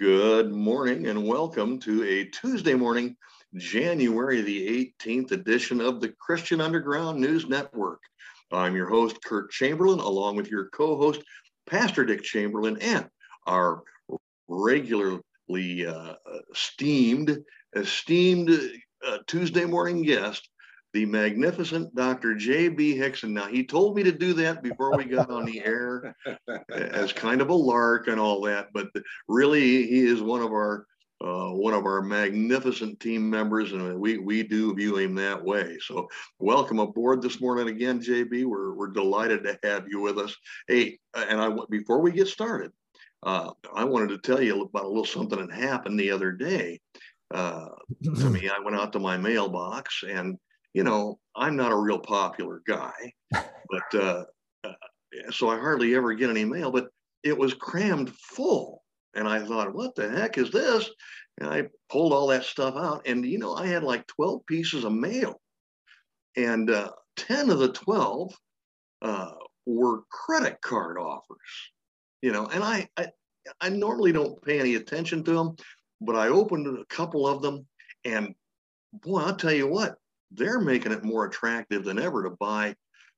Good morning and welcome to a Tuesday morning, January the 18th edition of the Christian Underground News Network. I'm your host, Kurt Chamberlain, along with your co host, Pastor Dick Chamberlain, and our regularly uh, esteemed, esteemed uh, Tuesday morning guest, the magnificent Dr. J.B. Hixson. Now, he told me to do that before we got on the air as kind of a lark and all that, but really, he is one of our uh, one of our magnificent team members, and we we do view him that way. So, welcome aboard this morning again, JB. We're we're delighted to have you with us. Hey, and I before we get started, uh, I wanted to tell you about a little something that happened the other day. Uh, to me, I went out to my mailbox and you know, I'm not a real popular guy, but uh, uh, so I hardly ever get any mail, but it was crammed full. And I thought, what the heck is this? And I pulled all that stuff out. And, you know, I had like 12 pieces of mail. And uh, 10 of the 12 uh, were credit card offers, you know, and I, I, I normally don't pay any attention to them, but I opened a couple of them and boy, I'll tell you what, they're making it more attractive than ever to buy,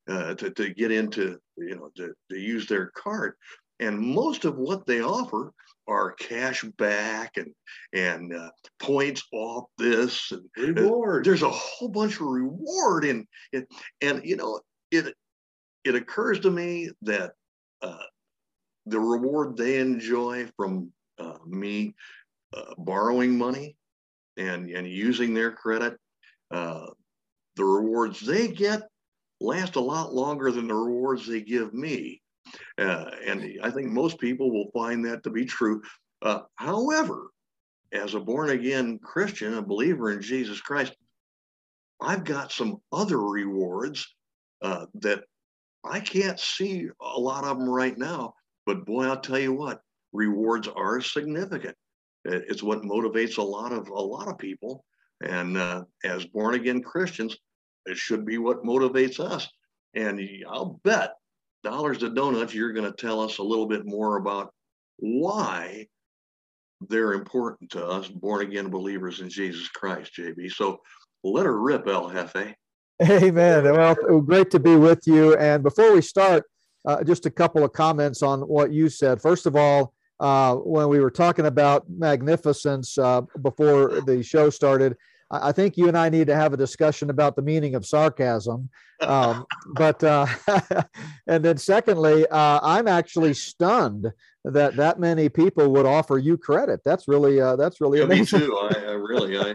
uh, to, to get into, you know, to, to use their card. And most of what they offer are cash back and and uh, points off this and uh, reward. Uh, there's a whole bunch of reward in it, and you know it. It occurs to me that uh, the reward they enjoy from uh, me uh, borrowing money and and using their credit, the rewards they get last a lot longer than the rewards they give me. Uh, and I think most people will find that to be true. Uh, however, as a born again Christian, a believer in Jesus Christ, I've got some other rewards uh, that I can't see a lot of them right now. But boy, I'll tell you what, rewards are significant. It's what motivates a lot of a lot of people. And uh, as born again Christians, it should be what motivates us. And I'll bet dollars to donuts, you're going to tell us a little bit more about why they're important to us born again believers in Jesus Christ, JB. So let her rip, El Jefe. Amen. Well, great to be with you. And before we start, uh, just a couple of comments on what you said. First of all, uh, when we were talking about magnificence uh, before the show started, I think you and I need to have a discussion about the meaning of sarcasm. Um, but uh, and then secondly, uh, I'm actually stunned that that many people would offer you credit. That's really uh, that's really yeah, amazing. Me too. I, I really, I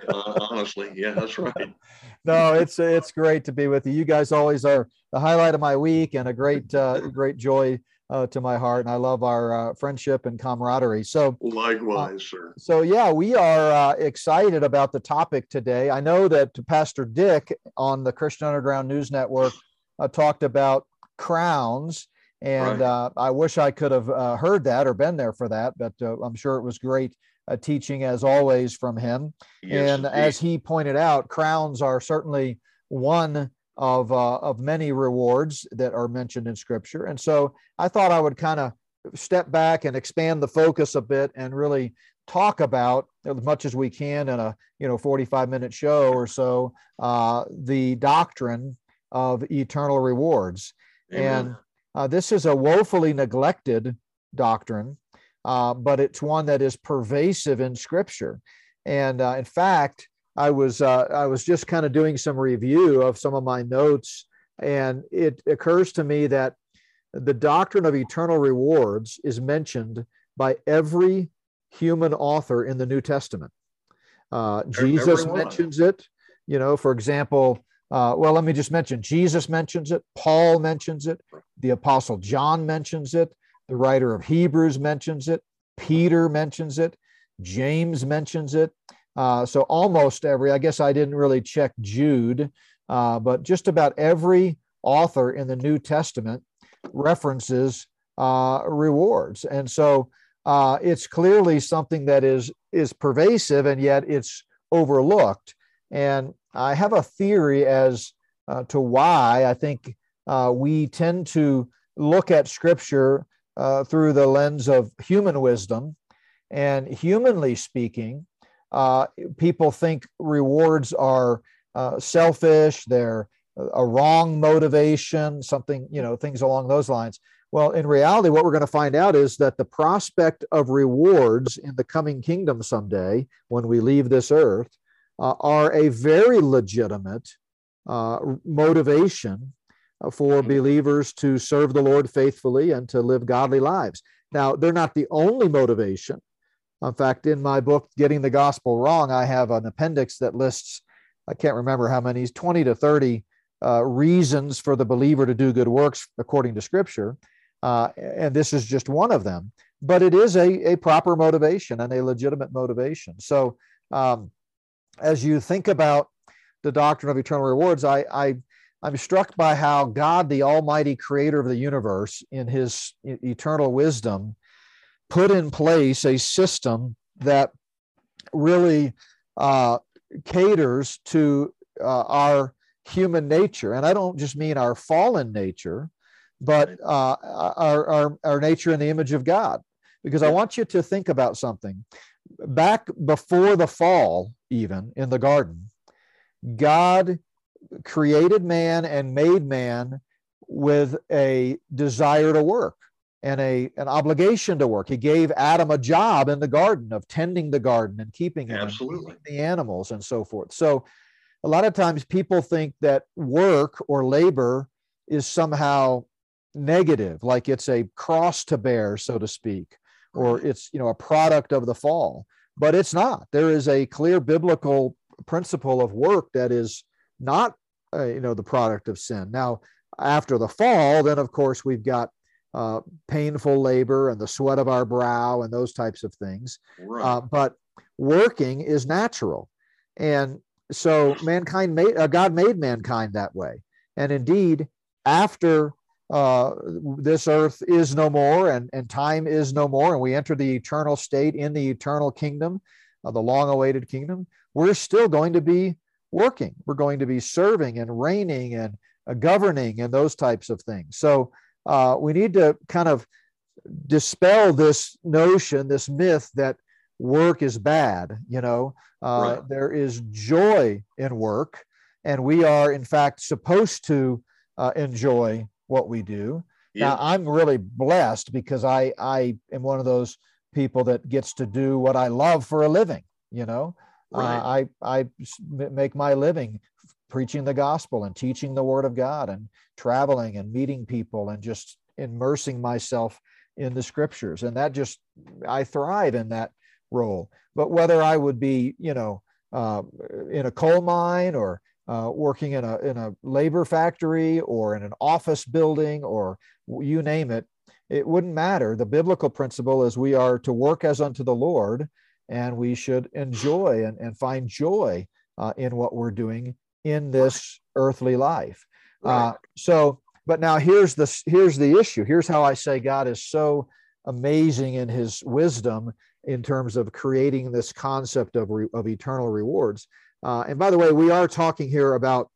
honestly, yeah, that's right. no, it's it's great to be with you. You guys always are the highlight of my week and a great uh, great joy uh, to my heart, and I love our uh, friendship and camaraderie. So, likewise, uh, sir. So, yeah, we are uh, excited about the topic today. I know that Pastor Dick on the Christian Underground News Network uh, talked about crowns, and right. Uh, I wish I could have heard that or been there for that, but I'm sure it was great. teaching as always from him. Yes, and as he pointed out, crowns are certainly one of, uh, of many rewards that are mentioned in scripture. And so I thought I would kind of step back and expand the focus a bit and really talk about as much as we can in a you know 45 minute show or so uh, the doctrine of eternal rewards Amen. and uh, this is a woefully neglected doctrine uh, but it's one that is pervasive in scripture and uh, in fact I was uh, I was just kind of doing some review of some of my notes, and it occurs to me that the doctrine of eternal rewards is mentioned by every human author in the New Testament. Uh, Jesus Everyone. mentions it. You know, for example, uh, well, let me just mention Jesus mentions it, Paul mentions it, the Apostle John mentions it, the writer of Hebrews mentions it, Peter mentions it, James mentions it. Uh, so almost every, I guess I didn't really check Jude, uh, but just about every author in the New Testament references uh, rewards. And so uh, it's clearly something that is, is pervasive and yet it's overlooked. And I have a theory as uh, to why I think we tend to look at scripture through the lens of human wisdom And humanly speaking, uh, people think rewards are uh, selfish, they're a wrong motivation, something, you know, things along those lines. Well, in reality, what we're going to find out is that the prospect of rewards in the coming kingdom someday, when we leave this earth, uh, are a very legitimate uh, motivation for mm-hmm. believers to serve the Lord faithfully and to live godly lives. Now, they're not the only motivation. In fact, in my book, Getting the Gospel Wrong, I have an appendix that lists, I can't remember how many, 20 to 30 uh, reasons for the believer to do good works according to Scripture. Uh, and this is just one of them, but it is a, a proper motivation and a legitimate motivation. So, um, as you think about the doctrine of eternal rewards, I, I I'm struck by how God, the Almighty Creator of the universe, in His eternal wisdom, put in place a system that really uh, caters to uh, our human nature. And I don't just mean our fallen nature, but uh, our, our, our nature in the image of God. Because I want you to think about something. Back before the fall, even in the garden, God created man and made man with a desire to work and a, an obligation to work. He gave Adam a job in the garden of tending the garden and keeping it, Absolutely. the animals and so forth. So a lot of times people think that work or labor is somehow negative, like it's a cross to bear, so to speak, or it's you know a product of the fall. But it's not. There is a clear biblical principle of work that is not uh, you know the product of sin. Now, after the fall, then of course we've got uh, painful labor and the sweat of our brow and those types of things. Right. Uh, but working is natural, and so mankind made uh, God made mankind that way. And indeed, after uh, this earth is no more and, and time is no more, and we enter the eternal state in the eternal kingdom, uh, the long awaited kingdom, we're still going to be working. We're going to be serving and reigning and uh, governing and those types of things. So uh, we need to kind of dispel this notion, this myth that work is bad. You know, uh, right. there is joy in work, and we are, in fact, supposed to uh, enjoy what we do. Yeah. Now, I'm really blessed because I I am one of those people that gets to do what I love for a living. You know, uh, right. uh, I I make my living preaching the gospel and teaching the word of God and traveling and meeting people and just immersing myself in the scriptures and that just I thrive in that role. But whether I would be, you know, uh, in a coal mine or uh, working in a in a labor factory or in an office building or you name it, it wouldn't matter. The biblical principle is we are to work as unto the Lord, and we should enjoy and, and find joy uh, in what we're doing in this earthly life. Uh, so, but now here's the here's the issue. Here's how I say God is so amazing in His wisdom in terms of creating this concept of, re, of eternal rewards. Uh, and by the way, we are talking here about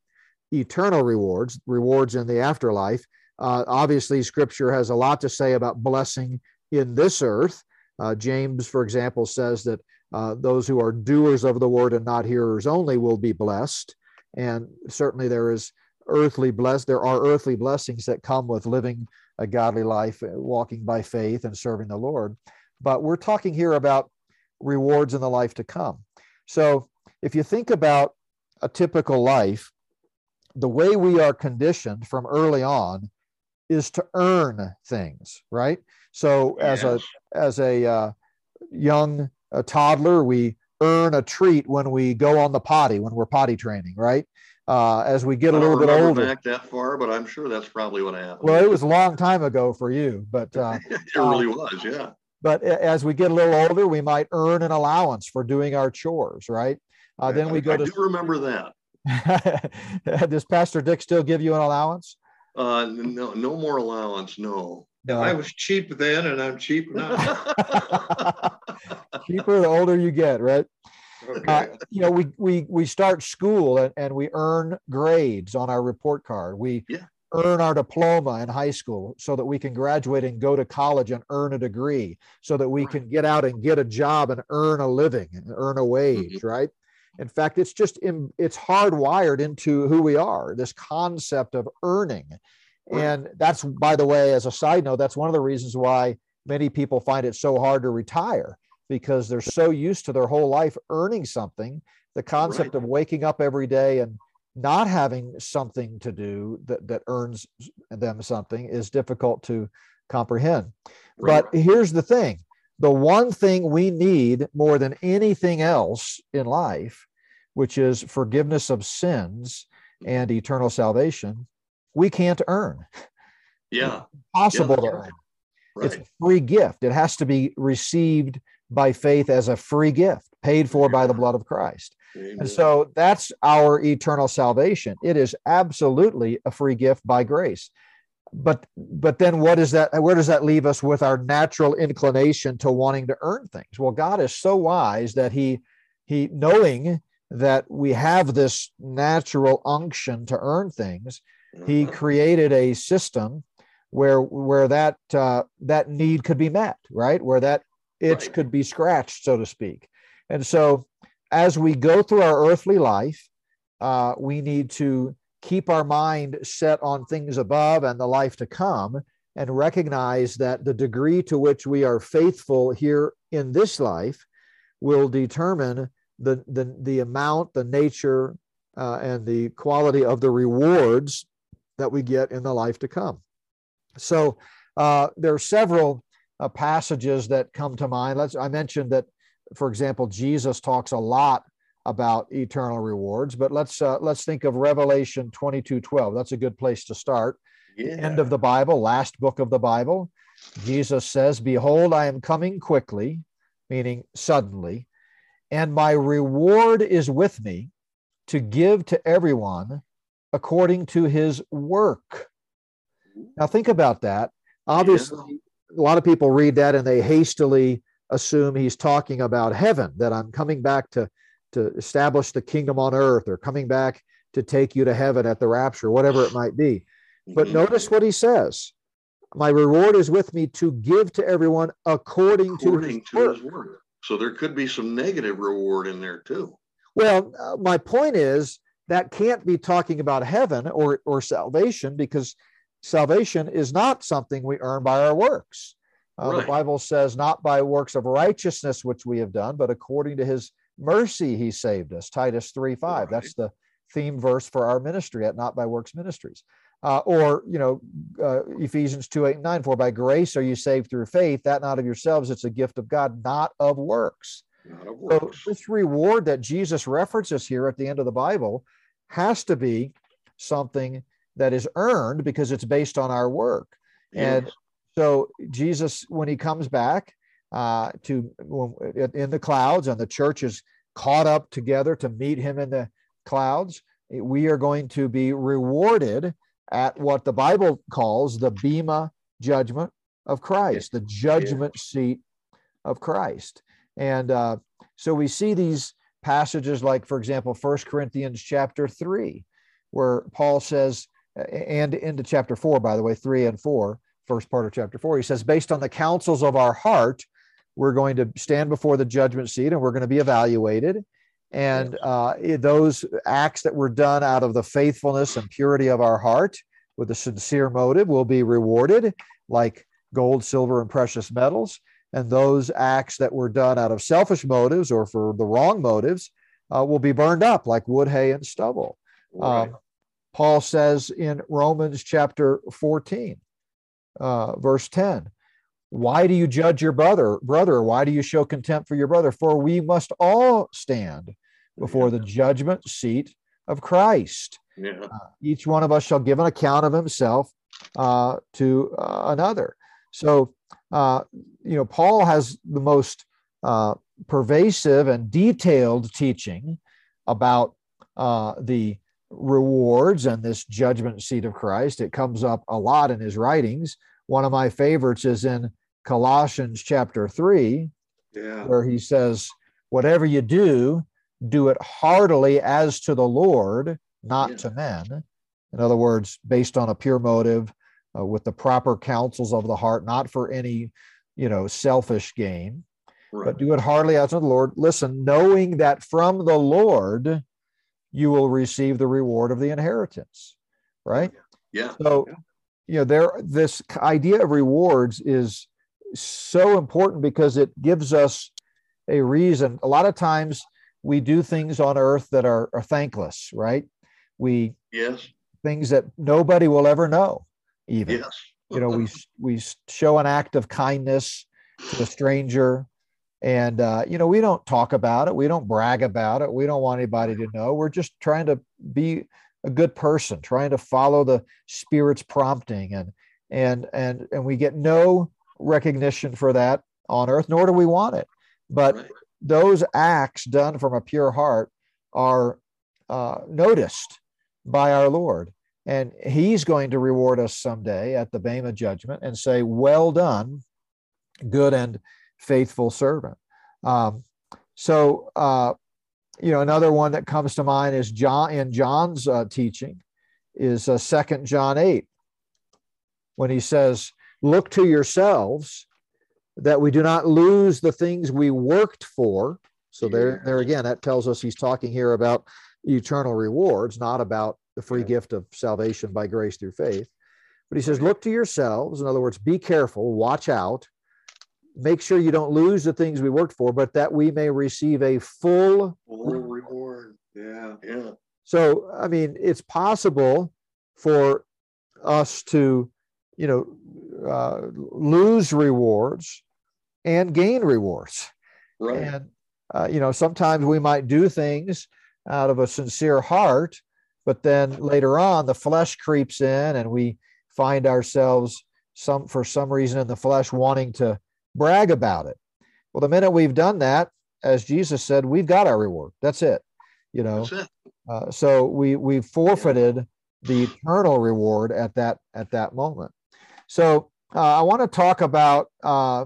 eternal rewards, rewards in the afterlife. Uh, obviously, Scripture has a lot to say about blessing in this earth. Uh, James, for example, says that uh, those who are doers of the word and not hearers only will be blessed. And certainly, there is earthly bless. There are earthly blessings that come with living a godly life, walking by faith, and serving the Lord but we're talking here about rewards in the life to come. So if you think about a typical life, the way we are conditioned from early on is to earn things, right? So as yes. a as a uh, young a toddler, we earn a treat when we go on the potty when we're potty training, right? Uh, as we get a little bit older. Back that far, but I'm sure that's probably what happened. Well, it was a long time ago for you, but uh, it really uh, was, yeah. But as we get a little older, we might earn an allowance for doing our chores, right? Uh, then we go I to. I do remember that. Does Pastor Dick still give you an allowance? Uh, no, no more allowance. No. No, I was cheap then, and I'm cheap now. Cheaper the older you get, right? Okay. Uh, you know, we we we start school and, and we earn grades on our report card. We yeah. earn our diploma in high school so that we can graduate and go to college and earn a degree so that we can get out and get a job and earn a living and earn a wage mm-hmm. right in fact it's just in, it's hardwired into who we are this concept of earning and that's by the way as a side note that's one of the reasons why many people find it so hard to retire because they're so used to their whole life earning something the concept right. of waking up every day and not having something to do that, that earns them something is difficult to comprehend. Right. But here's the thing the one thing we need more than anything else in life, which is forgiveness of sins and eternal salvation, we can't earn. Yeah. It's possible yeah. to earn. Right. It's a free gift. It has to be received by faith as a free gift, paid for by the blood of Christ. Amen. And so that's our eternal salvation. It is absolutely a free gift by grace. But but then what is that where does that leave us with our natural inclination to wanting to earn things? Well, God is so wise that he he knowing that we have this natural unction to earn things, he uh-huh. created a system where where that uh, that need could be met, right? Where that itch right. could be scratched, so to speak. And so as we go through our earthly life, uh, we need to keep our mind set on things above and the life to come and recognize that the degree to which we are faithful here in this life will determine the, the, the amount, the nature, uh, and the quality of the rewards that we get in the life to come. So uh, there are several uh, passages that come to mind. Let's, I mentioned that for example, Jesus talks a lot about eternal rewards, but let's uh, let's think of Revelation 22, 12. That's a good place to start. Yeah. End of the Bible, last book of the Bible. Jesus says, Behold, I am coming quickly, meaning suddenly, and my reward is with me to give to everyone according to his work. Now, think about that. Obviously, yeah. a lot of people read that and they hastily assume he's talking about heaven, that I'm coming back to, to establish the kingdom on earth or coming back to take you to heaven at the rapture, whatever it might be. But mm-hmm. notice what he says My reward is with me to give to everyone according, according to, his, to work. his work. So there could be some negative reward in there too. Well, uh, my point is that can't be talking about heaven or, or salvation because salvation is not something we earn by our works. Uh, right. The Bible says, not by works of righteousness which we have done, but according to his mercy he saved us. Titus 3 5. Right. That's the theme verse for our ministry at Not by Works Ministries. Uh, or, you know, uh, Ephesians 2 8 9, for by grace are you saved through faith, that not of yourselves, it's a gift of God, not of works. Not of works. So this reward that Jesus references here at the end of the Bible has to be something that is earned because it's based on our work. Yes. And so Jesus, when he comes back uh, to in the clouds, and the church is caught up together to meet him in the clouds, we are going to be rewarded at what the Bible calls the bema judgment of Christ, the judgment seat of Christ. And uh, so we see these passages like, for example, First Corinthians chapter 3, where Paul says, and into chapter 4, by the way, 3 and 4, first part of chapter four. He says, based on the counsels of our heart, we're going to stand before the judgment seat and we're going to be evaluated. And uh, those acts that were done out of the faithfulness and purity of our heart with a sincere motive will be rewarded, like gold, silver, and precious metals. And those acts that were done out of selfish motives or for the wrong motives uh, will be burned up like wood, hay, and stubble. Right. Um, Paul says in Romans chapter 14, uh, verse 10 why do you judge your brother brother why do you show contempt for your brother for we must all stand before the judgment seat of christ yeah. uh, each one of us shall give an account of himself uh, to uh, another so uh, you know paul has the most uh, pervasive and detailed teaching about the rewards and this judgment seat of Christ. It comes up a lot in his writings. One of my favorites is in Colossians chapter 3, yeah. where he says, Whatever you do, do it heartily as to the Lord, not yeah. to men, In other words, based on a pure motive, uh, with the proper counsels of the heart, not for any, you know, selfish gain, right. but do it heartily as of the Lord. Listen, knowing that from the Lord you will receive the reward of the inheritance. Right? Yeah. So, you know, there this idea of rewards is so important because it gives us a reason. A lot of times we do things on earth that are, are thankless, right? We yes things that nobody will ever know, even. Yes. you know, we we show an act of kindness to a stranger, and uh, you know we don't talk about it, we don't brag about it, we don't want anybody to know. We're just trying to be a good person, trying to follow the Spirit's prompting, and and and and we get no recognition for that on earth, nor do we want it. But right. those acts done from a pure heart are uh, noticed by our Lord. And he's going to reward us someday at the Bema judgment and say, Well done, good and faithful servant. Um, so, uh, you know, another one that comes to mind is John in John's uh, teaching is uh, Second John 8, when he says, Look to yourselves that we do not lose the things we worked for. So there, there again, that tells us he's talking here about eternal rewards, not about the free gift of salvation by grace through faith. But he says, look to yourselves. In other words, be careful, watch out, make sure you don't lose the things we worked for, but that we may receive a full, full reward. Yeah, yeah. So, I mean, it's possible for us to, you know, uh, lose rewards and gain rewards. Right. And, uh, you know, sometimes we might do things out of a sincere heart, but then later on the flesh creeps in and we find ourselves some for some reason in the flesh wanting to brag about it. Well, the minute we've done that, as Jesus said, we've got our reward. That's it. You know, it. Uh, so we we forfeited the eternal reward at that at that moment. So uh, I want to talk about uh,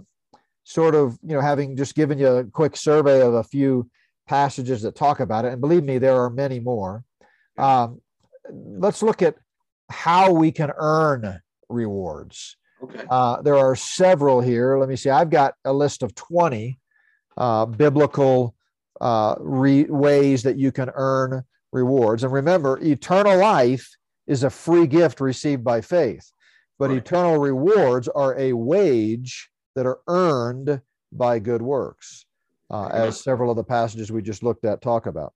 sort of you know having just given you a quick survey of a few passages that talk about it, and believe me, there are many more. Um, let's look at how we can earn rewards. Okay. Uh, there are several here. Let me see. I've got a list of 20 uh, biblical uh, re- ways that you can earn rewards. And remember, eternal life is a free gift received by faith, but right. eternal rewards are a wage that are earned by good works, uh, as several of the passages we just looked at talk about.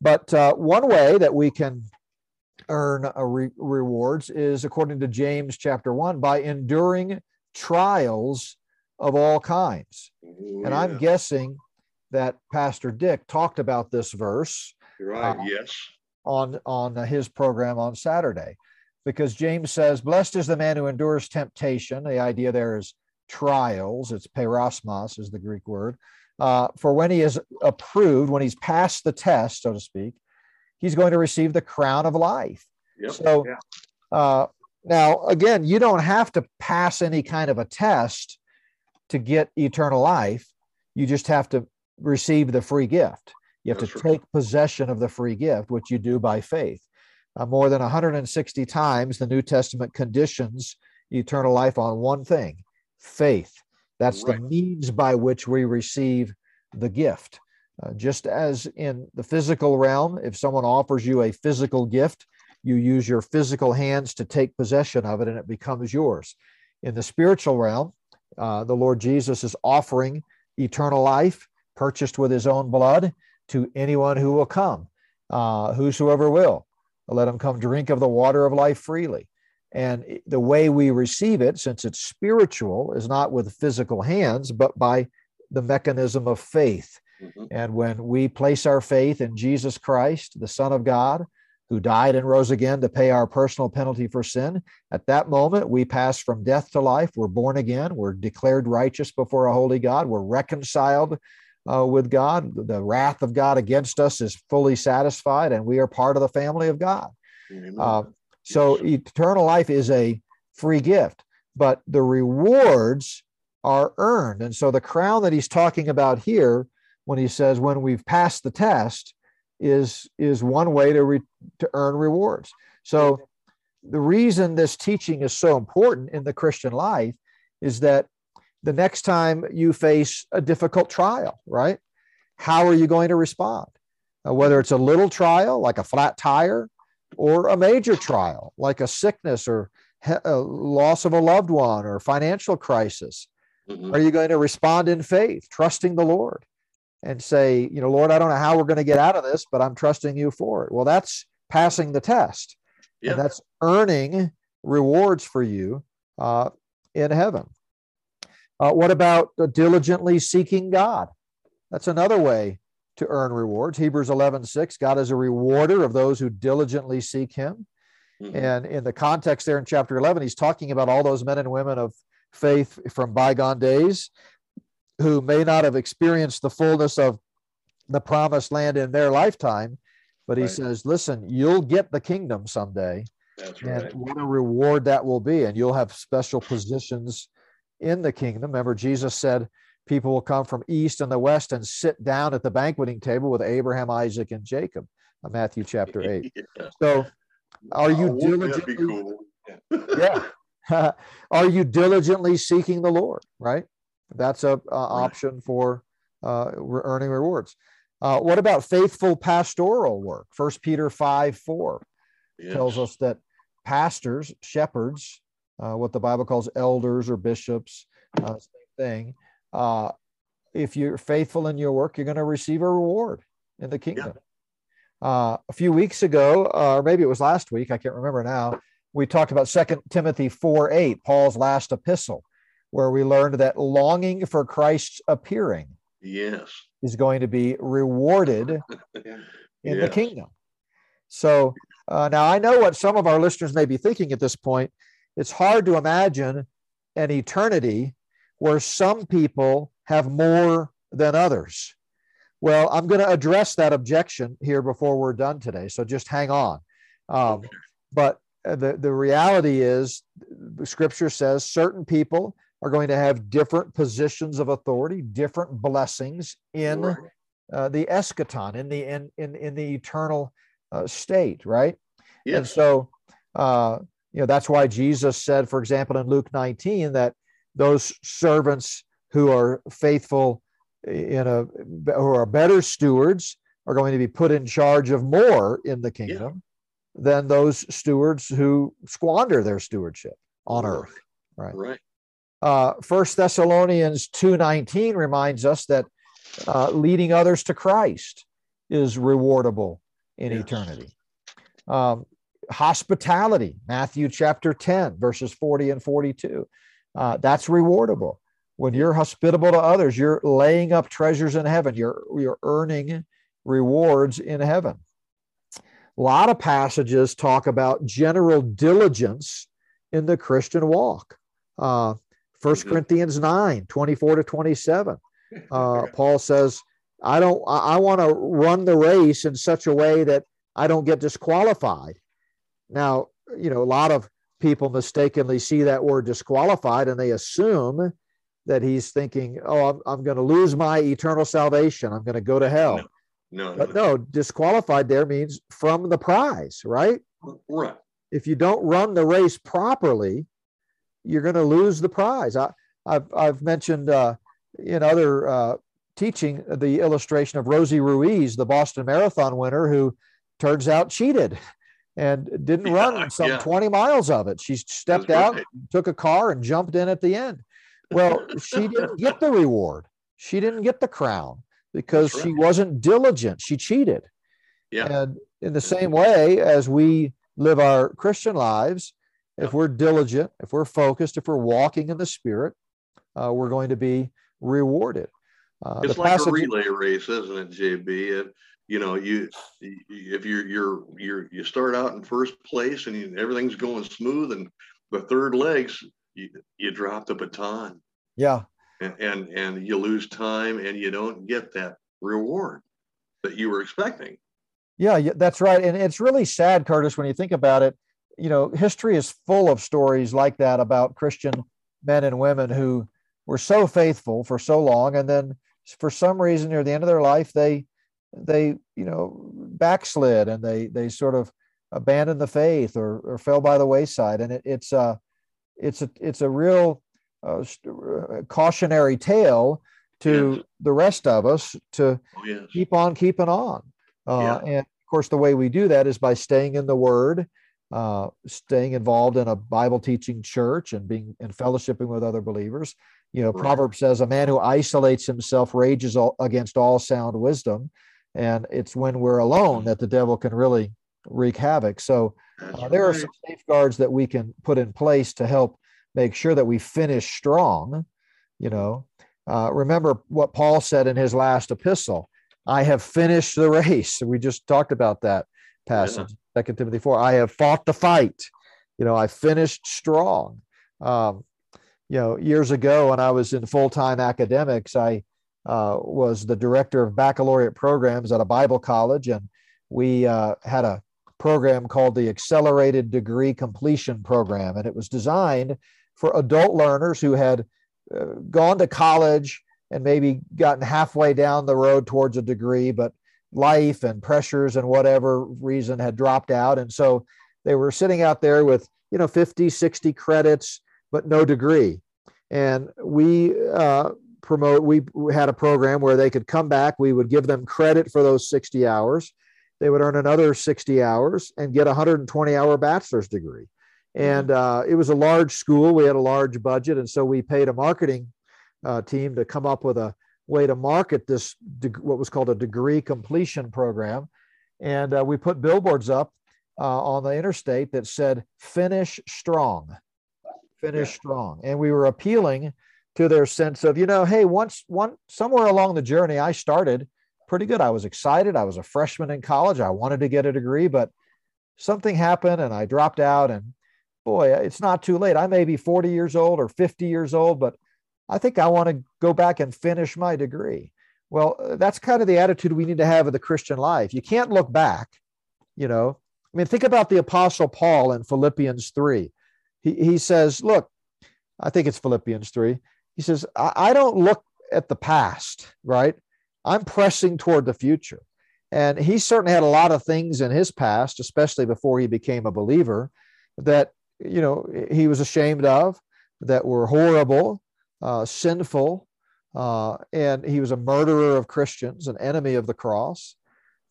But uh, one way that we can earn re- rewards is according to James chapter 1 by enduring trials of all kinds. Ooh, and I'm guessing that Pastor Dick talked about this verse. Right, uh, yes. On on his program on Saturday because James says, "Blessed is the man who endures temptation." The idea there is trials. It's peirasmos is the Greek word. Uh, for when he is approved, when he's passed the test, so to speak, he's going to receive the crown of life. Yep. So yeah. uh, now, again, you don't have to pass any kind of a test to get eternal life. You just have to receive the free gift. You have That's to take possession of the free gift, which you do by faith. Uh, more than 160 times, the New Testament conditions eternal life on one thing faith. That's right. the means by which we receive the gift. Uh, just as in the physical realm, if someone offers you a physical gift, you use your physical hands to take possession of it and it becomes yours. In the spiritual realm, uh, the Lord Jesus is offering eternal life purchased with his own blood to anyone who will come, uh, whosoever will. Let him come drink of the water of life freely. And the way we receive it, since it's spiritual, is not with physical hands, but by the mechanism of faith. Mm-hmm. And when we place our faith in Jesus Christ, the Son of God, who died and rose again to pay our personal penalty for sin, at that moment we pass from death to life. We're born again. We're declared righteous before a holy God. We're reconciled uh, with God. The wrath of God against us is fully satisfied, and we are part of the family of God. Uh, so eternal life is a free gift, but the rewards are earned. And so the crown that he's talking about here, when he says when we've passed the test, is is one way to re, to earn rewards. So the reason this teaching is so important in the Christian life is that the next time you face a difficult trial, right? How are you going to respond? Uh, whether it's a little trial like a flat tire or a major trial like a sickness or a loss of a loved one or financial crisis. Mhm. Are you going to respond in faith, trusting the Lord and say, you know, Lord, I don't know how we're going to get out of this, but I'm trusting you for it? Well, that's passing the test. And that's earning rewards for you uh, in heaven. Uh, what about uh, diligently seeking God? That's another way to earn rewards. Hebrews 11 6, God is a rewarder of those who diligently seek him. Mhm. And in the context there in chapter 11, he's talking about all those men and women of faith from bygone days who may not have experienced the fullness of the promised land in their lifetime. But he Right. says, listen, you'll get the kingdom someday. That's And right. what a reward that will be. And you'll have special positions in the kingdom. Remember, Jesus said, people will come from east and the west and sit down at the banqueting table with Abraham, Isaac, and Jacob. Matthew chapter 8. Yeah. So, are you Wow, wouldn't that be diligently- cool? yeah. Are you diligently seeking the Lord? Right. That's a, a option for uh, earning rewards. Uh, what about faithful pastoral work? First Peter 5 4 tells us that pastors, shepherds, uh, what the Bible calls elders or bishops, uh, same thing. Uh, if you're faithful in your work, you're going to receive a reward in the kingdom. Uh, a few weeks ago, uh, or maybe it was last week, I can't remember now, we talked about Second Timothy 4 8, Paul's last epistle, where we learned that longing for Christ's appearing Yes. is going to be rewarded Yeah. in the kingdom. So uh, now I know what some of our listeners may be thinking at this point. It's hard to imagine an eternity where some people have more than others. Well, I'm going to address that objection here before we're done today. So just hang on. Um, but uh, the, the reality is, the scripture says certain people are going to have different positions of authority, different blessings in uh, the eschaton in the in in, in the eternal uh, state right and so uh, you know that's why jesus said for example in luke 19 that those servants who are faithful in a who are better stewards are going to be put in charge of more in the kingdom than those stewards who squander their stewardship on Right. earth right Right. uh, First Thessalonians two nineteen reminds us that uh, leading others to Christ is rewardable in eternity. Um, hospitality, Matthew chapter ten, verses forty and forty-two, uh, that's rewardable. When you're hospitable to others, you're laying up treasures in heaven. You're you're earning rewards in heaven. A lot of passages talk about general diligence in the Christian walk. Uh, 1 Mhm. Corinthians 9, 24 to 27. Uh, Paul says, I don't, I, I want to run the race in such a way that I don't get disqualified. Now, you know, a lot of people mistakenly see that word disqualified and they assume that he's thinking, oh, I'm, I'm going to lose my eternal salvation. I'm going to go to hell. No. No. But no, disqualified there means from the prize, right? Right. if you don't run the race properly, you're going to lose the prize. I, I've I've mentioned uh, in other uh, teaching the illustration of Rosie Ruiz, the Boston Marathon winner, who turns out cheated and didn't Yeah, run some yeah. 20 miles of it. She stepped out, right. took a car, and jumped in at the end. Well, she didn't get the reward. She didn't get the crown because That's she wasn't diligent. She cheated. Yeah. And in the same way as we live our Christian lives, if we're diligent, if we're focused, if we're walking in the Spirit, uh, we're going to be rewarded. Uh, It's like passage- a relay race, isn't it, JB? You know, you if you're you're you're you start out in first place and you, everything's going smooth, and the third legs you, you drop the baton Yeah, and, and and you lose time and you don't get that reward that you were expecting. yeah, yeah, that's right. And it's really sad, Curtis, when you think about it. You know, history is full of stories like that about Christian men and women who were so faithful for so long, and then for some reason near the end of their life, they they you know backslid and they they sort of abandoned the faith or, or fell by the wayside. And it, it's a it's a it's a real uh, uh cautionary tale to yes. the rest of us to oh, yes. keep on keeping on. Uh, yeah. And of course, the way we do that is by staying in the Word, uh, staying involved in a Bible teaching church, and being and fellowshipping with other believers. You know, right. Proverb says, "A man who isolates himself rages all, against all sound wisdom," and it's when we're alone that the devil can really wreak havoc. So uh, there are some safeguards that we can put in place to help make sure that we finish strong. You know, uh, remember what Paul said in his last epistle I have finished the race. We just talked about that passage, Second Timothy 4. I have fought the fight. You know, I finished strong. Um, you know, years ago when I was in full time academics, I uh, was the director of baccalaureate programs at a Bible college, and we uh, had a program called the Accelerated Degree Completion Program, and it was designed for adult learners who had uh, gone to college and maybe gotten halfway down the road towards a degree, but life and pressures and whatever reason had dropped out. And so they were sitting out there with, you know, 50, 60 credits, but no degree. And we uh, promote, we had a program where they could come back. We would give them credit for those 60 hours. They would earn another 60 hours and get a 120 hour bachelor's degree. And uh, it was a large school. We had a large budget. And so we paid a marketing uh, team to come up with a way to market this, what was called a degree completion program. And uh, we put billboards up uh, on the interstate that said, finish strong, finish yeah. strong. And we were appealing to their sense of, you know, hey, once, one, somewhere along the journey, I started pretty good. I was excited. I was a freshman in college. I wanted to get a degree, but something happened and I dropped out. And boy, it's not too late. I may be 40 years old or 50 years old, but I think I want to go back and finish my degree. Well, uh, that's kind of the attitude we need to have of the Christian life. You can't look back, you know. I mean, think about the Apostle Paul in Philippians 3. He, he says, Look, I think it's Philippians 3. He says, I, I don't look at the past, right? I'm pressing toward the future. And he certainly had a lot of things in his past, especially before he became a believer, that you know he was ashamed of, that were horrible, uh, sinful, uh, and he was a murderer of Christians, an enemy of the cross.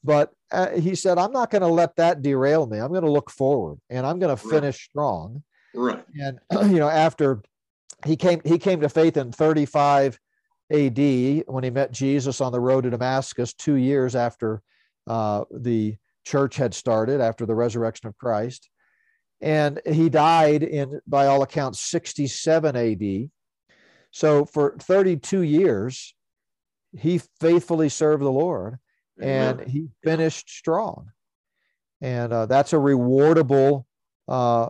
But uh, he said, I'm not going to let that derail me. I'm going to look forward and I'm going to finish right. strong. Right. And, you know, after he came, he came to faith in 35 AD when he met Jesus on the road to Damascus, two years after uh, the church had started, after the resurrection of Christ. And he died in, by all accounts, 67 AD. So for 32 years, he faithfully served the Lord and he finished strong. And uh, that's a rewardable uh,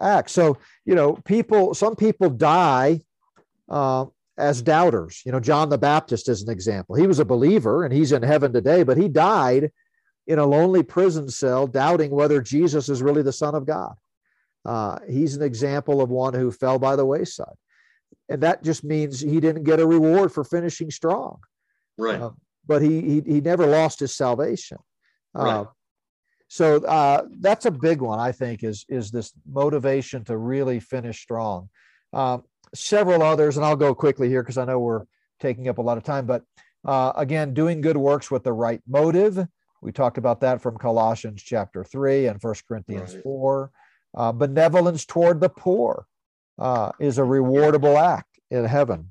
act. So, you know, people, some people die uh, as doubters. You know, John the Baptist is an example. He was a believer and he's in heaven today, but he died in a lonely prison cell doubting whether Jesus is really the Son of God. Uh, he's an example of one who fell by the wayside and that just means he didn't get a reward for finishing strong. Right. Uh, but he, he he never lost his salvation. Right. Uh, so uh, that's a big one, I think, is is this motivation to really finish strong. Um, several others, and I'll go quickly here because I know we're taking up a lot of time. But uh, again, doing good works with the right motive. We talked about that from Colossians chapter three and First Corinthians right. four. Uh, benevolence toward the poor uh, is a rewardable act in heaven.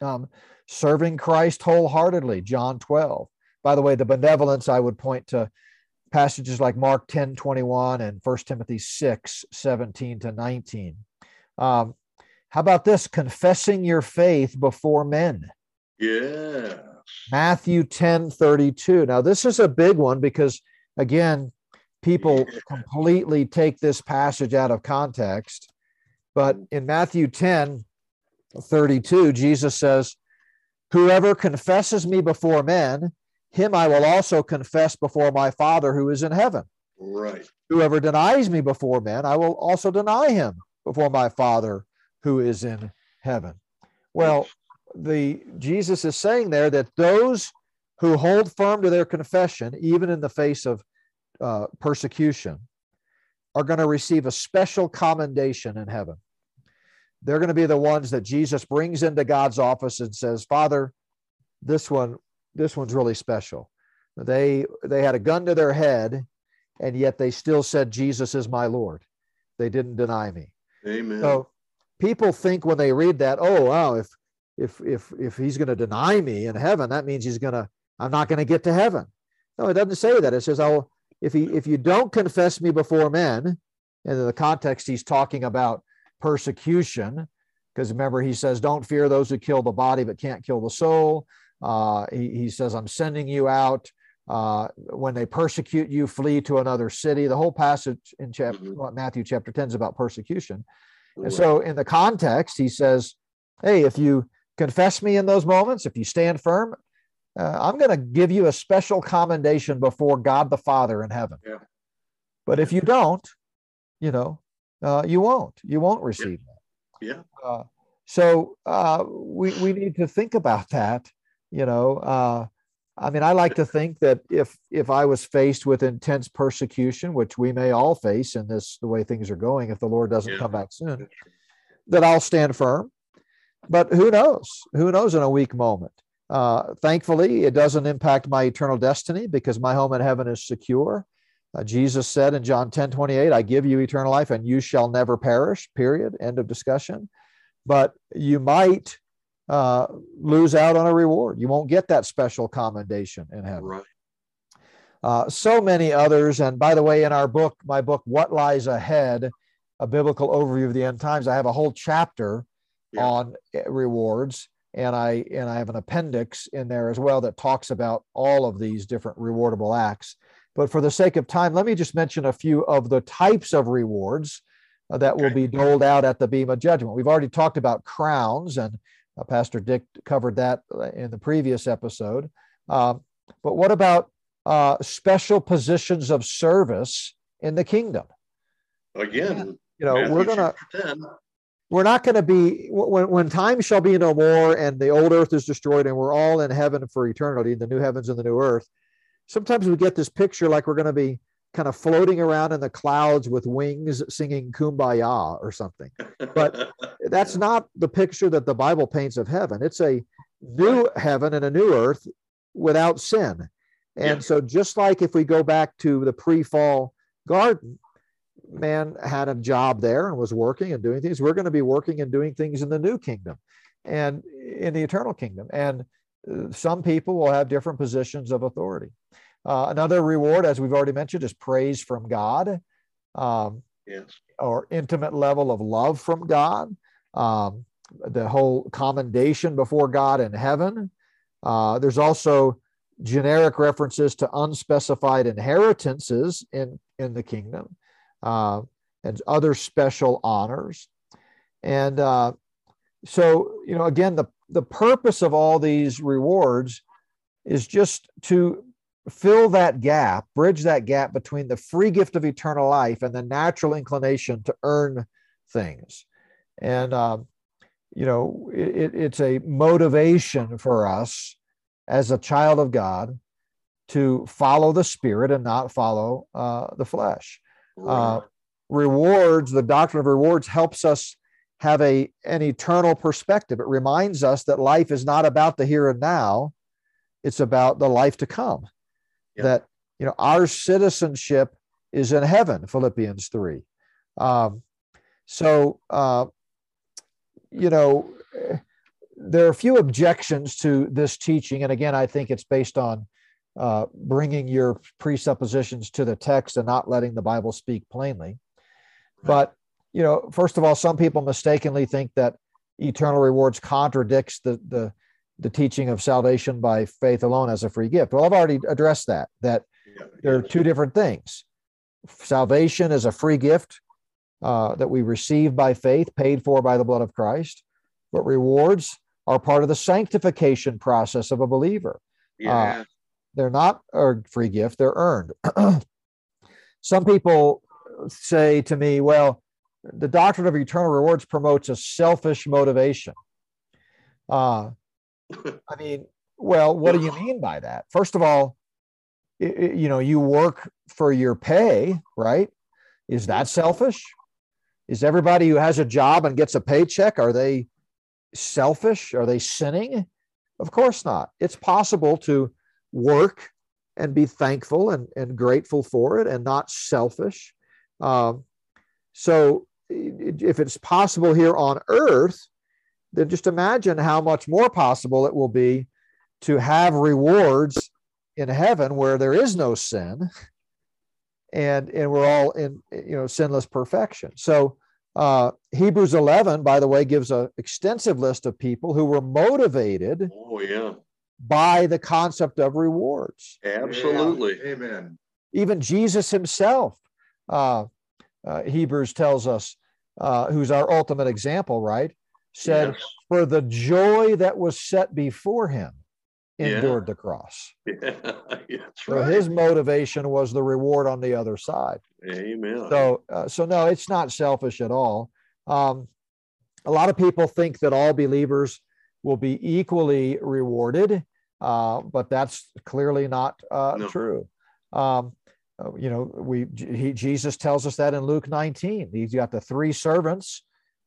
Um, serving Christ wholeheartedly, John 12. By the way, the benevolence, I would point to passages like Mark 10 21 and 1 Timothy 6 17 to 19. Um, how about this? Confessing your faith before men. Yeah. Matthew 10 32. Now, this is a big one because, again, people yeah. completely take this passage out of context. But in Matthew 10 32, Jesus says, Whoever confesses me before men, him I will also confess before my Father who is in heaven. Right. Whoever denies me before men, I will also deny him before my Father who is in heaven. Well, the Jesus is saying there that those who hold firm to their confession, even in the face of uh, persecution, are going to receive a special commendation in heaven. They're going to be the ones that Jesus brings into God's office and says, "Father, this one, this one's really special." They they had a gun to their head, and yet they still said, "Jesus is my Lord." They didn't deny me. Amen. So people think when they read that, "Oh, wow, if if if if he's going to deny me in heaven, that means he's going to I'm not going to get to heaven." No, it doesn't say that. It says, "Oh, if he if you don't confess me before men," and in the context he's talking about persecution, because remember he says, "Don't fear those who kill the body but can't kill the soul." Uh, he, he says, "I'm sending you out." Uh, when they persecute you, flee to another city. The whole passage in chapter, mm-hmm. Matthew chapter 10 is about persecution. And so, in the context, he says, Hey, if you confess me in those moments, if you stand firm, uh, I'm going to give you a special commendation before God the Father in heaven. Yeah. But if you don't, you know, uh, you won't. You won't receive yeah. that. Yeah. Uh, so uh, we we need to think about that. You know, uh, I mean, I like to think that if if I was faced with intense persecution, which we may all face in this the way things are going, if the Lord doesn't yeah. come back soon, that I'll stand firm. But who knows? Who knows in a weak moment? Uh, thankfully, it doesn't impact my eternal destiny because my home in heaven is secure. Uh, Jesus said in John 10 28, I give you eternal life and you shall never perish, period. End of discussion. But you might uh, lose out on a reward. You won't get that special commendation in heaven. Right. Uh, so many others. And by the way, in our book, my book, What Lies Ahead, a biblical overview of the end times, I have a whole chapter yeah. on eh, rewards and I and I have an appendix in there as well that talks about all of these different rewardable acts. But for the sake of time, let me just mention a few of the types of rewards uh, that will be doled out at the Bema judgment. We've already talked about crowns, and uh, Pastor Dick covered that uh, in the previous episode. Um, but what about uh, special positions of service in the kingdom? Again, you know, Matthew we're gonna we're not going to be when, when time shall be no more and the old earth is destroyed and we're all in heaven for eternity the new heavens and the new earth sometimes we get this picture like we're going to be kind of floating around in the clouds with wings singing kumbaya or something but that's not the picture that the bible paints of heaven it's a new heaven and a new earth without sin and yeah. so just like if we go back to the pre-fall garden man had a job there and was working and doing things. We're going to be working and doing things in the new kingdom and in the eternal kingdom. And uh, some people will have different positions of authority. Uh, another reward, as we've already mentioned, is praise from God, um, yes. or intimate level of love from God. Um, the whole commendation before God in heaven. Uh, there's also generic references to unspecified inheritances in, in the kingdom uh, and other special honors. And uh, so, you know, again, the, the purpose of all these rewards is just to fill that gap, bridge that gap between the free gift of eternal life and the natural inclination to earn things. And, uh, you know, it, it's a motivation for us as a child of God to follow the Spirit and not follow uh, the flesh. Uh, rewards, the doctrine of rewards helps us have a, an eternal perspective. It reminds us that life is not about the here and now, it's about the life to come. That, you know, our citizenship is in heaven, Philippians 3. Um, so, uh, you know, there are a few objections to this teaching. And again, I think it's based on uh, bringing your presuppositions to the text and not letting the Bible speak plainly. But, you know, first of all, some people mistakenly think that eternal rewards contradicts the, the, the teaching of salvation by faith alone as a free gift. Well, I've already addressed that, that there are two different things. Salvation is a free gift uh, that we receive by faith, paid for by the blood of Christ, but rewards are part of the sanctification process of a believer. Yeah. Uh, they're not a free gift, they're earned. Some people say to me, well, the doctrine of eternal rewards promotes a selfish motivation. Uh, I mean, well, what do you mean by that? First of all, it, you know, you work for your pay, right? Is that selfish? Is everybody who has a job and gets a paycheck, are they selfish? Are they sinning? Of course not. It's possible to work and be thankful and, and grateful for it and not selfish. Um, so, if it's possible here on earth, then just imagine how much more possible it will be to have rewards in heaven where there is no sin and and we're all in you know sinless perfection. So uh, hebrews 11 by the way gives an extensive list of people who were motivated oh yeah. by the concept of rewards. Absolutely. Yeah. amen. Even jesus himself uh, uh, hebrews tells us uh, who's our ultimate example right said yes. for the joy that was set before him endured yeah. the cross. Yeah, so right. his motivation was the reward on the other side. Amen. So, uh, so no, it's not selfish at all. Um, a lot of people think that all believers will be equally rewarded, uh, but that's clearly not uh, no. true. Um, uh, you know, we he, Jesus tells us that in Luke 19. He's got the three servants,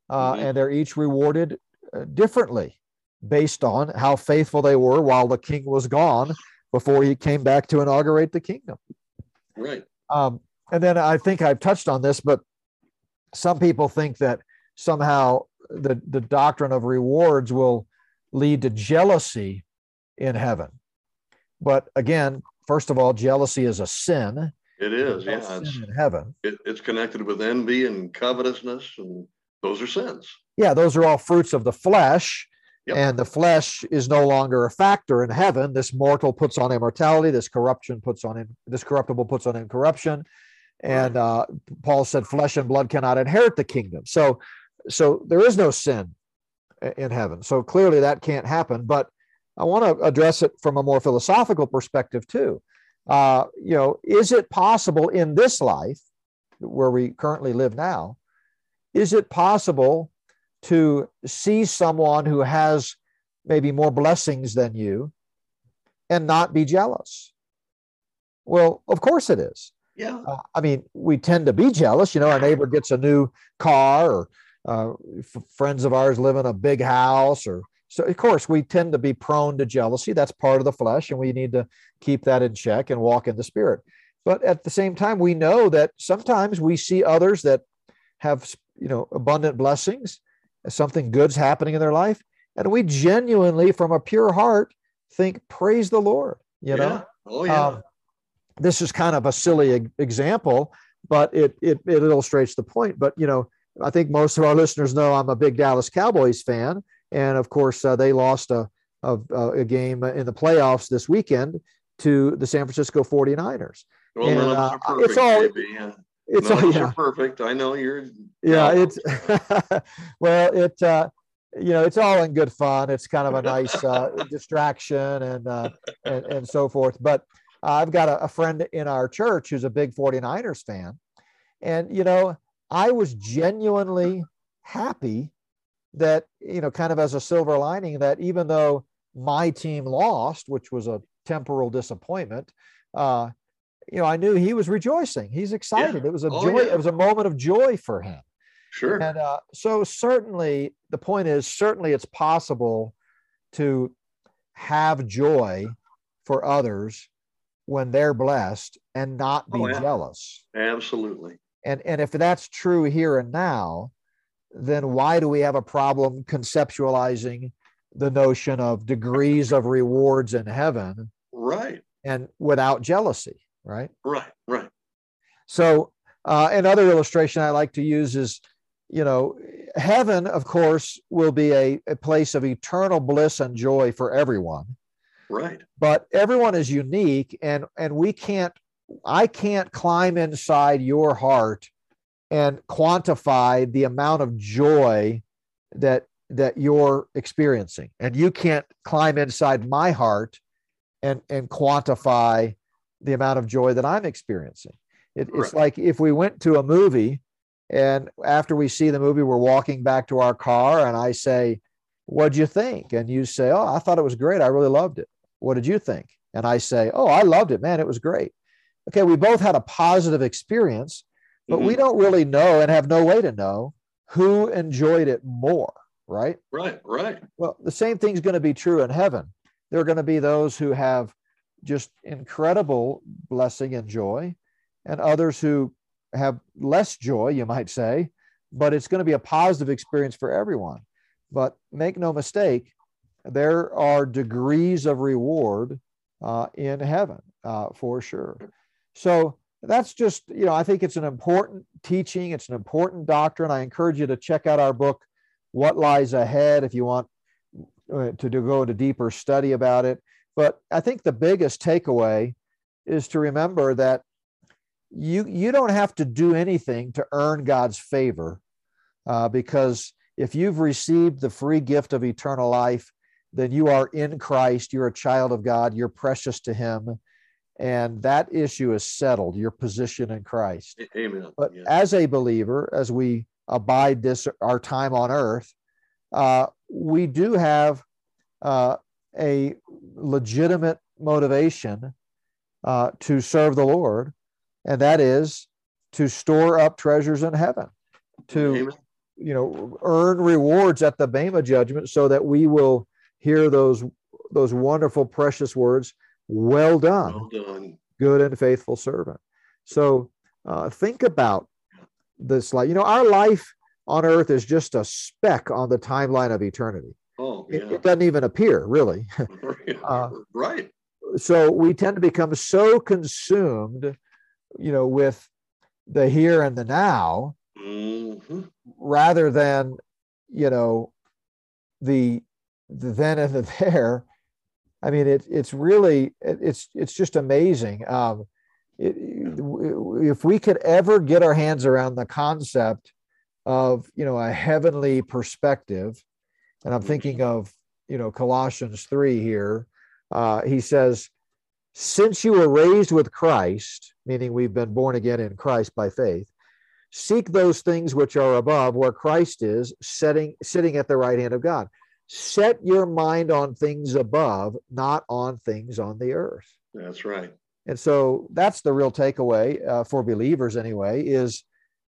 uh, mm-hmm. and they're each rewarded uh, differently based on how faithful they were while the king was gone before he came back to inaugurate the kingdom. Right. Um, and then I think I've touched on this, but some people think that somehow the, the doctrine of rewards will lead to jealousy in heaven. But again, first of all, jealousy is a sin. It is, yeah. It's, in heaven. It, it's connected with envy and covetousness, and those are sins. Yeah, those are all fruits of the flesh. Yep. And the flesh is no longer a factor in heaven. This mortal puts on immortality. This corruption puts on in, this corruptible puts on incorruption. And uh, Paul said, "Flesh and blood cannot inherit the kingdom." So, so there is no sin in heaven. So clearly that can't happen. But I want to address it from a more philosophical perspective too. Uh, you know, is it possible in this life, where we currently live now, is it possible to see someone who has maybe more blessings than you and not be jealous? Well, of course it is. Yeah. Uh, I mean, we tend to be jealous. You know, our neighbor gets a new car, or uh, f- friends of ours live in a big house, or so. Of course, we tend to be prone to jealousy. That's part of the flesh, and we need to keep that in check and walk in the spirit. But at the same time, we know that sometimes we see others that have, you know, abundant blessings, something good's happening in their life. And we genuinely, from a pure heart, think, praise the Lord. You know? Oh, yeah. Um, this is kind of a silly example, but it, it, it illustrates the point. But, you know, I think most of our listeners know I'm a big Dallas Cowboys fan. And of course, uh, they lost a, a, a, game in the playoffs this weekend to the San Francisco 49ers. Well, and, uh, it's all, yeah. It's all, yeah. perfect. I know you're. Yeah, it's well, it uh, you know it's all in good fun. It's kind of a nice uh, distraction and, uh, and and so forth. But I've got a, a friend in our church who's a big 49ers fan, and you know I was genuinely happy that you know kind of as a silver lining that even though my team lost, which was a temporal disappointment. Uh, you know, I knew he was rejoicing. He's excited. Yeah. It was a oh, joy. Yeah. It was a moment of joy for him. Sure. And uh, so certainly the point is certainly it's possible to have joy for others when they're blessed and not be oh, yeah. jealous. Absolutely. And and if that's true here and now, then why do we have a problem conceptualizing the notion of degrees of rewards in heaven? Right. And without jealousy right? Right, right. So uh, another illustration I like to use is, you know, heaven, of course, will be a, a place of eternal bliss and joy for everyone. Right. But everyone is unique, and and we can't. I can't climb inside your heart and quantify the amount of joy that that you're experiencing and you can't climb inside my heart and and quantify the amount of joy that I'm experiencing. It, it's like if we went to a movie and after we see the movie, we're walking back to our car and I say, What'd you think? And you say, Oh, I thought it was great. I really loved it. What did you think? And I say, Oh, I loved it, man. It was great. Okay, we both had a positive experience, but we mm-hmm. don't really know and have no way to know who enjoyed it more, right? Right, right. Well, the same thing's going to be true in heaven. There are going to be those who have just incredible blessing and joy, and others who have less joy, you might say, but it's going to be a positive experience for everyone. But make no mistake, there are degrees of reward uh, in heaven uh, for sure. So that's just, you know, I think it's an important teaching, it's an important doctrine. I encourage you to check out our book, What Lies Ahead, if you want uh, to, to go into deeper study about it. But I think the biggest takeaway is to remember that you you don't have to do anything to earn God's favor, uh, because if you've received the free gift of eternal life, then you are in Christ. You're a child of God. You're precious to Him, and that issue is settled. Your position in Christ. Amen. But yeah. as a believer, as we abide this our time on earth, uh, we do have uh, a legitimate motivation uh, to serve the Lord, and that is to store up treasures in heaven, to Amen. you know earn rewards at the Bema judgment, so that we will hear those those wonderful, precious words. Well done, well done. good and faithful servant. So uh, think about this life. You know, our life on earth is just a speck on the timeline of eternity. Oh, yeah. it, it doesn't even appear, really. uh, right. So we tend to become so consumed, you know, with the here and the now, mm-hmm. rather than, you know, the the then and the there. I mean, it, it's really it, it's it's just amazing. Um, it, if we could ever get our hands around the concept of you know a heavenly perspective and I'm thinking of, you know, Colossians 3 here. Uh, he says, Since you were raised with Christ, meaning we've been born again in Christ by faith, seek those things which are above where Christ is setting, sitting at the right hand of God. Set your mind on things above, not on things on the earth. That's right. And so that's the real takeaway uh, for believers, anyway, is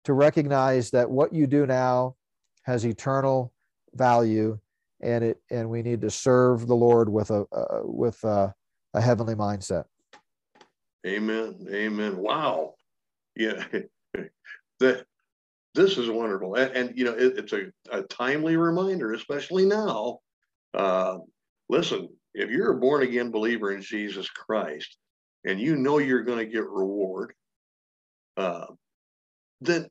to recognize that what you do now has eternal value and it and we need to serve the lord with a uh, with a, a, heavenly mindset. Amen. Amen. Wow. Yeah. That this is wonderful. And, and you know it, it's a, a, timely reminder especially now. Uh, listen if you're a born again believer in jesus christ and you know you're going to get reward uh, then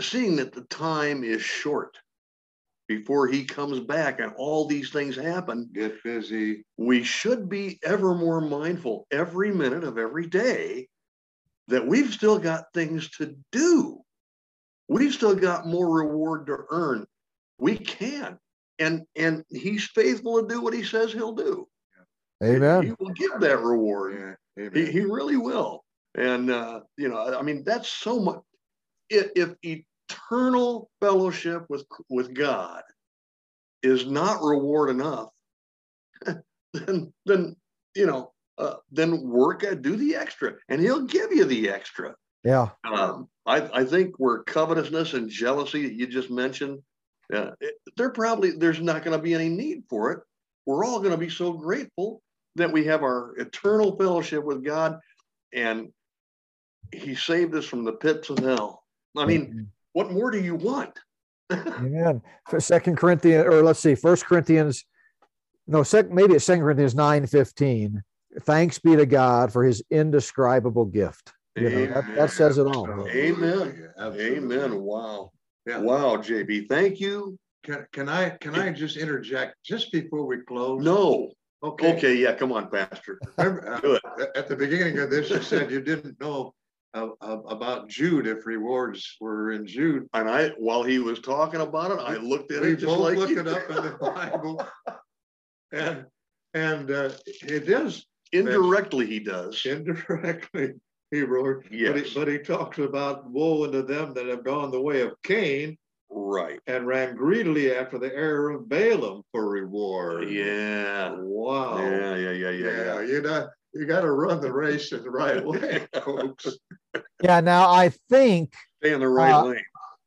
seeing that the time is short before he comes back and all these things happen. Get busy. We should be ever more mindful every minute of every day that we've still got things to do. We've still got more reward to earn. We can. And and he's faithful to do what he says he'll do. Amen. He will give that reward. Yeah. He, he really will. And uh, you know, I mean, that's so much. If, if eternal fellowship with with God is not reward enough, then then you know uh, then work at do the extra, and He'll give you the extra. Yeah. Um, I I think where covetousness and jealousy that you just mentioned, uh, it, there probably there's not going to be any need for it. We're all going to be so grateful that we have our eternal fellowship with God, and He saved us from the pits of hell. I mean, what more do you want? Amen. For Second Corinthians, or let's see, First Corinthians, no, sec, maybe it's Second Corinthians nine fifteen. Thanks be to God for His indescribable gift. You know, that, that, says it all. Amen. Amen. Wow. Yeah. Wow, JB. Thank you. Can, can I can I just interject just before we close? No. Okay. Okay. Yeah. Come on, Pastor. Remember, uh, at the beginning of this, you said you didn't know about Jude if rewards were in Jude. And I, while he was talking about it, I looked at we it just both like looked it up in the Bible, and and uh, it does indirectly. He does indirectly. He wrote, yes. but, he, but he talks about woe unto them that have gone the way of Cain, right, and ran greedily after the error of Balaam for reward. Yeah. Wow. Yeah, yeah, yeah, yeah, yeah. You know, you got to run the race in the right way, folks. Yeah. Now I think Stay in the right Uh, lane.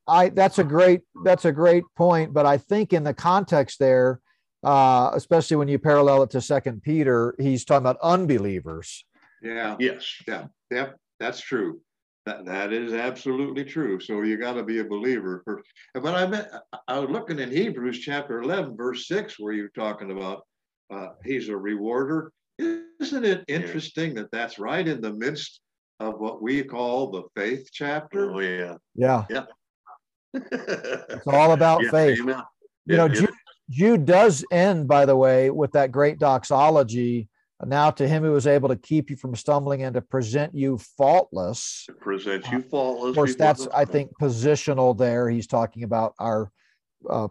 I that's a great that's a great point, but I think in the context there, uh, especially when you parallel it to Second Peter, he's talking about unbelievers. Yeah, Yes. Yeah. Yep, that's true. That that is absolutely true. So you got to be a believer first. But I meant I- I was looking in Hebrews chapter eleven, verse six, where you're talking about uh, he's a rewarder. Isn't it interesting that that's right in the midst of what we call the faith chapter? Oh yeah. Yeah, Yeah. it's all about Yeah, faith. amen. You know, Yeah, Jude, Jude does end, by the way, with that great doxology. Now to him who is able to keep you from stumbling and to present you faultless. it presents you faultless. Of course, that's I think positional there. He's talking about our uh,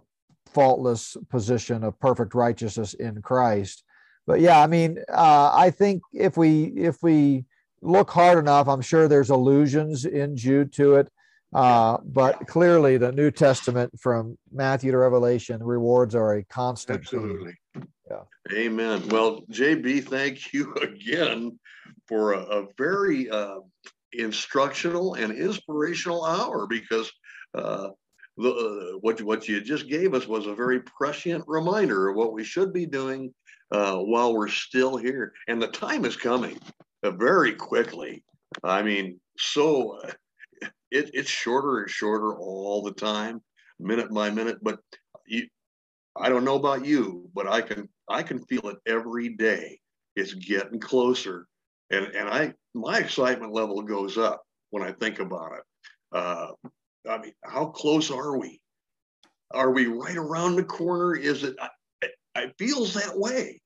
faultless position of perfect righteousness in Christ. But yeah, I mean, uh, I think if we if we look hard enough, I'm sure there's allusions in Jude to it. Uh, but clearly, the New Testament from Matthew to Revelation rewards are a constant. Absolutely. Amen. Well, JB, thank you again for a, a very uh, instructional and inspirational hour because uh, the, uh, what, what you just gave us was a very prescient reminder of what we should be doing uh, while we're still here. And the time is coming uh, very quickly. I mean, so uh, it, it's shorter and shorter all the time, minute by minute. But you, I don't know about you, but I can I can feel it every day. It's getting closer, and and I my excitement level goes up when I think about it. Uh, I mean, how close are we? Are we right around the corner? Is it? I, it, it feels that way,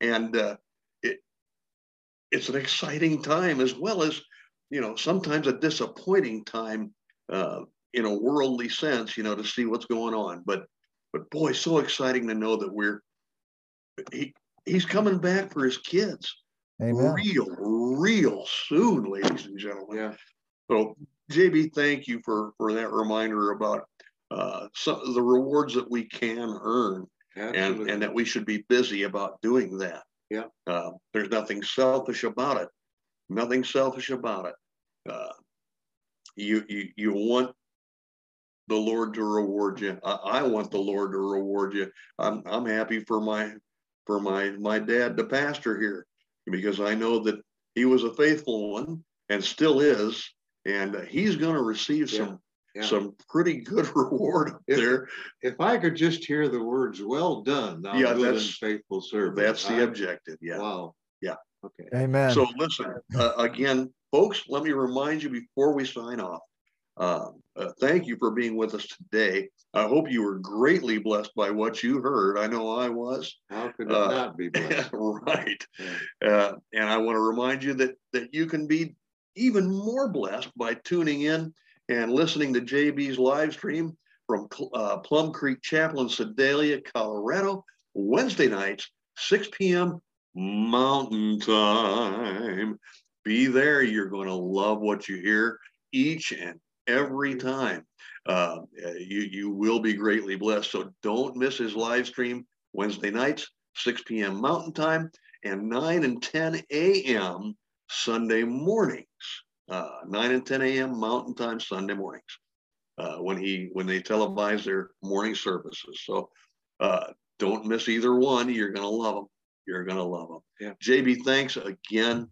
and uh, it it's an exciting time as well as you know sometimes a disappointing time uh, in a worldly sense. You know to see what's going on, but but boy, so exciting to know that we're he he's coming back for his kids Amen. real, real soon, ladies and gentlemen. Yeah. So JB, thank you for for that reminder about uh some of the rewards that we can earn and Absolutely. and that we should be busy about doing that. Yeah. Uh, there's nothing selfish about it. Nothing selfish about it. Uh, you you you want the Lord to reward you. I, I want the Lord to reward you. I'm I'm happy for my for my my dad, the pastor here, because I know that he was a faithful one and still is, and he's going to receive Yeah. some Yeah. some pretty good reward up If- there. If I could just hear the words, well done, thou Yeah, good and that's- faithful servant. That's the I- objective. Yeah. Wow. Yeah. Okay. Amen. So listen, uh, again, folks, let me remind you before we sign off. Uh, uh, thank you for being with us today. I hope you were greatly blessed by what you heard. I know I was. How could it Uh, not be blessed? right. Yeah. Uh, and I want to remind you that that you can be even more blessed by tuning in and listening to JB's live stream from uh, Plum Creek Chapel in Sedalia, Colorado, Wednesday nights, 6 p.m. Mountain Time. Be there. You're going to love what you hear each and every time. Uh, you you will be greatly blessed. So don't miss his live stream Wednesday nights, 6 p.m. Mountain Time, and 9 and 10 a.m. Sunday mornings. Uh, 9 and 10 a.m. Mountain Time Sunday mornings. Uh, when he when they televise their morning services. So uh, don't miss either one. You're gonna love them. You're gonna love them. Yeah. JB, thanks again.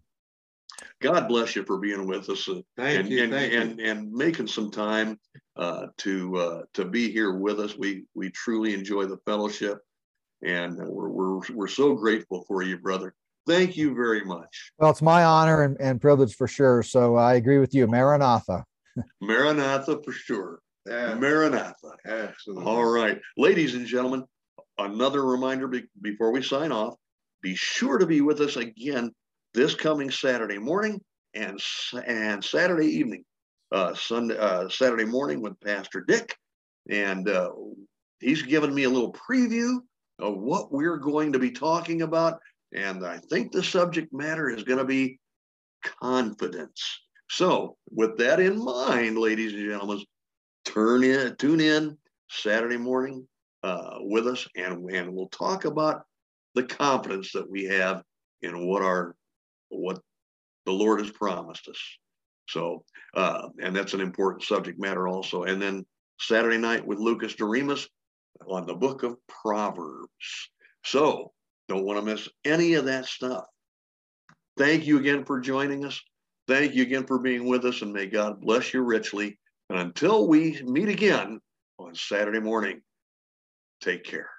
God bless you for being with us uh, Thank and you. and, Thank and, and making some time uh, to uh, to be here with us. We we truly enjoy the fellowship, and we're we're we're so grateful for you, brother. Thank you very much. well, it's my honor and, and privilege for sure. So I agree with you. Maranatha. Maranatha for sure. Yeah, Maranatha. absolutely. All right, ladies and gentlemen, another reminder be- before we sign off, be sure to be with us again this coming Saturday morning and, and Saturday evening. Uh, Sunday, uh, Saturday morning with Pastor Dick. And uh, he's given me a little preview of what we're going to be talking about. And I think the subject matter is going to be confidence. So, with that in mind, ladies and gentlemen, turn in, tune in Saturday morning uh, with us, and and we'll talk about the confidence that we have in what our what the Lord has promised us. So, uh, and that's an important subject matter also. And then Saturday night with Lucas Doremus on the book of Proverbs. So, don't want to miss any of that stuff. Thank you again for joining us. Thank you again for being with us, and may God bless you richly. And until we meet again on Saturday morning, take care.